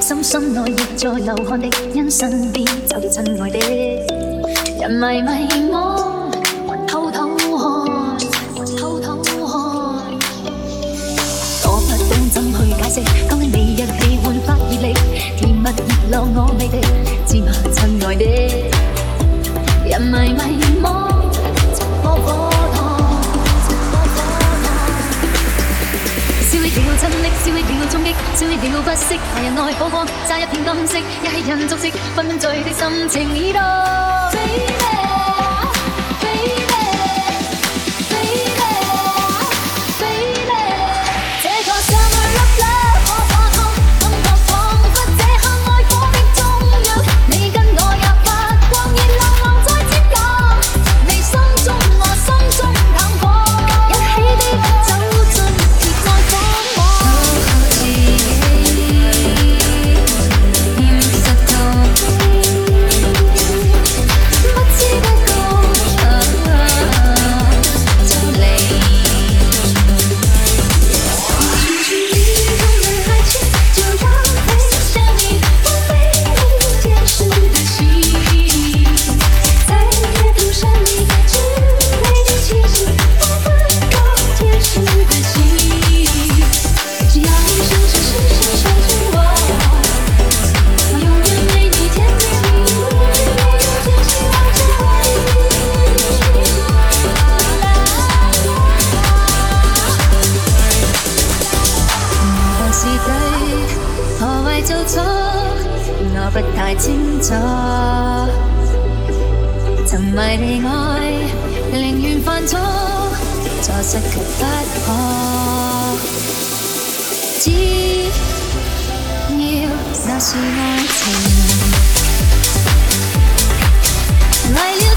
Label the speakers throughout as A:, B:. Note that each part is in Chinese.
A: 心心內亦在流汗的，因身邊找到親愛的人迷迷。我未的只问亲爱的，人迷迷惘，情火火烫，烧掉了亲的，烧掉了冲击，烧掉了不息，为人爱火光，炸一片金色，一起人足色，分分醉的心情已多。и мир зажимается. Лайлю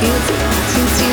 A: 表情悄悄。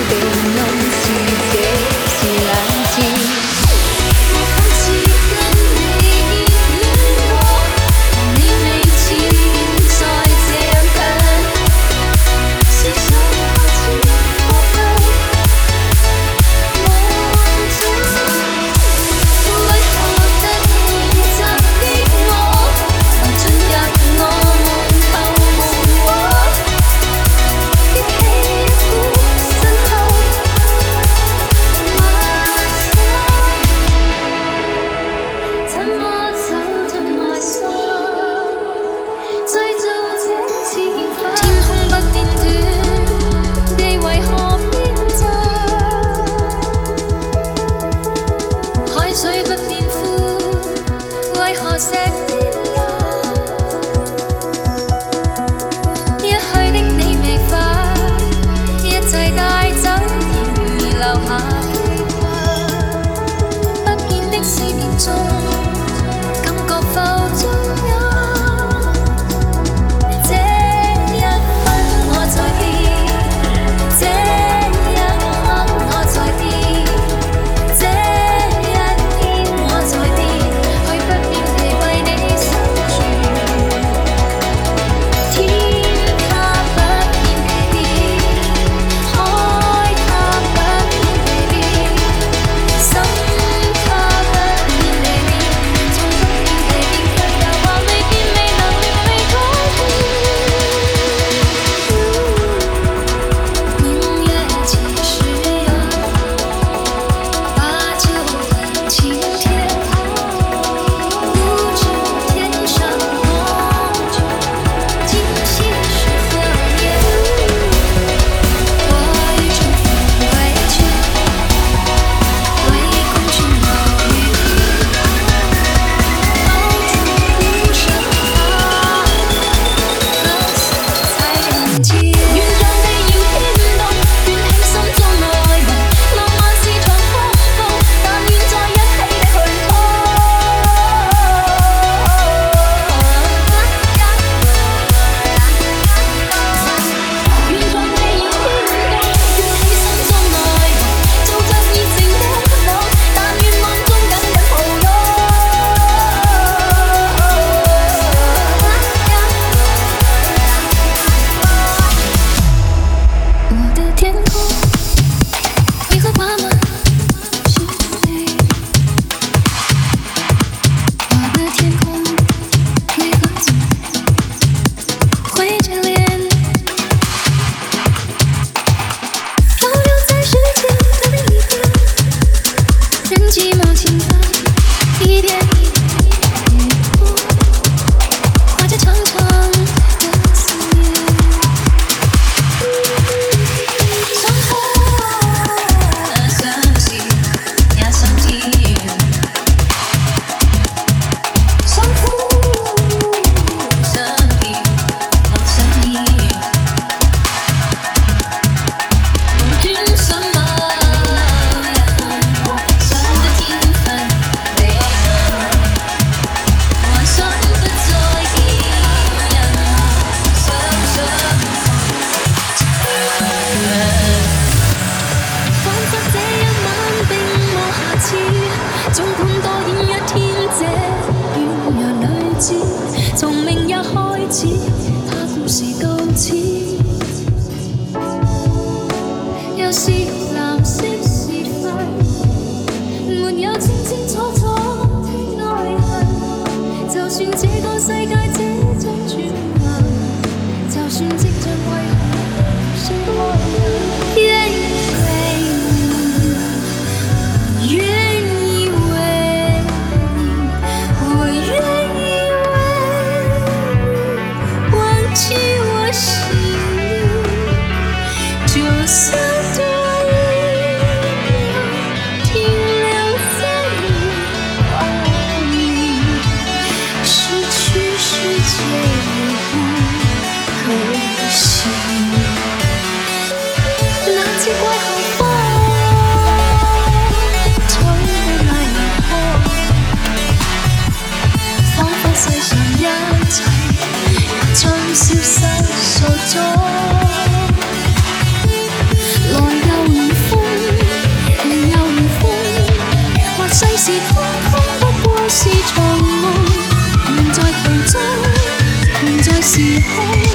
A: Hey.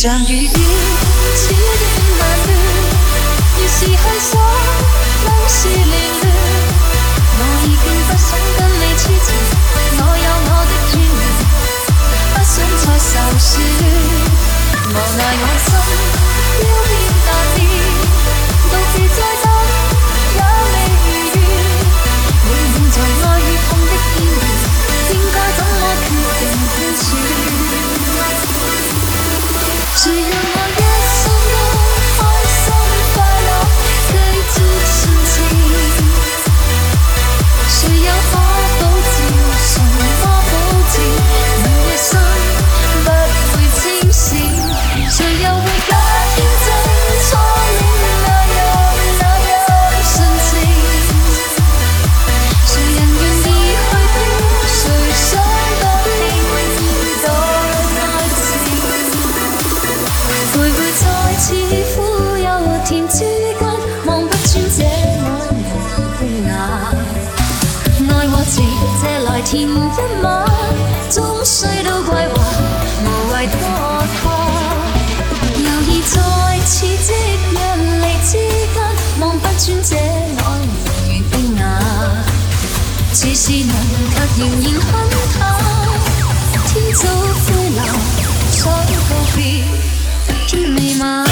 A: 像雨变，此恋难断。越是去想，越是凌乱。我已经不想跟你痴缠，我有我的尊严，不想再受损。无奈我心要变难变，独自在。甜一晚，终须都归还，无谓拖沓。犹疑在咫即若离之间，望不穿这惘然的眼。似是难却，仍然很淡。天早灰蓝，想告别，倦未晚。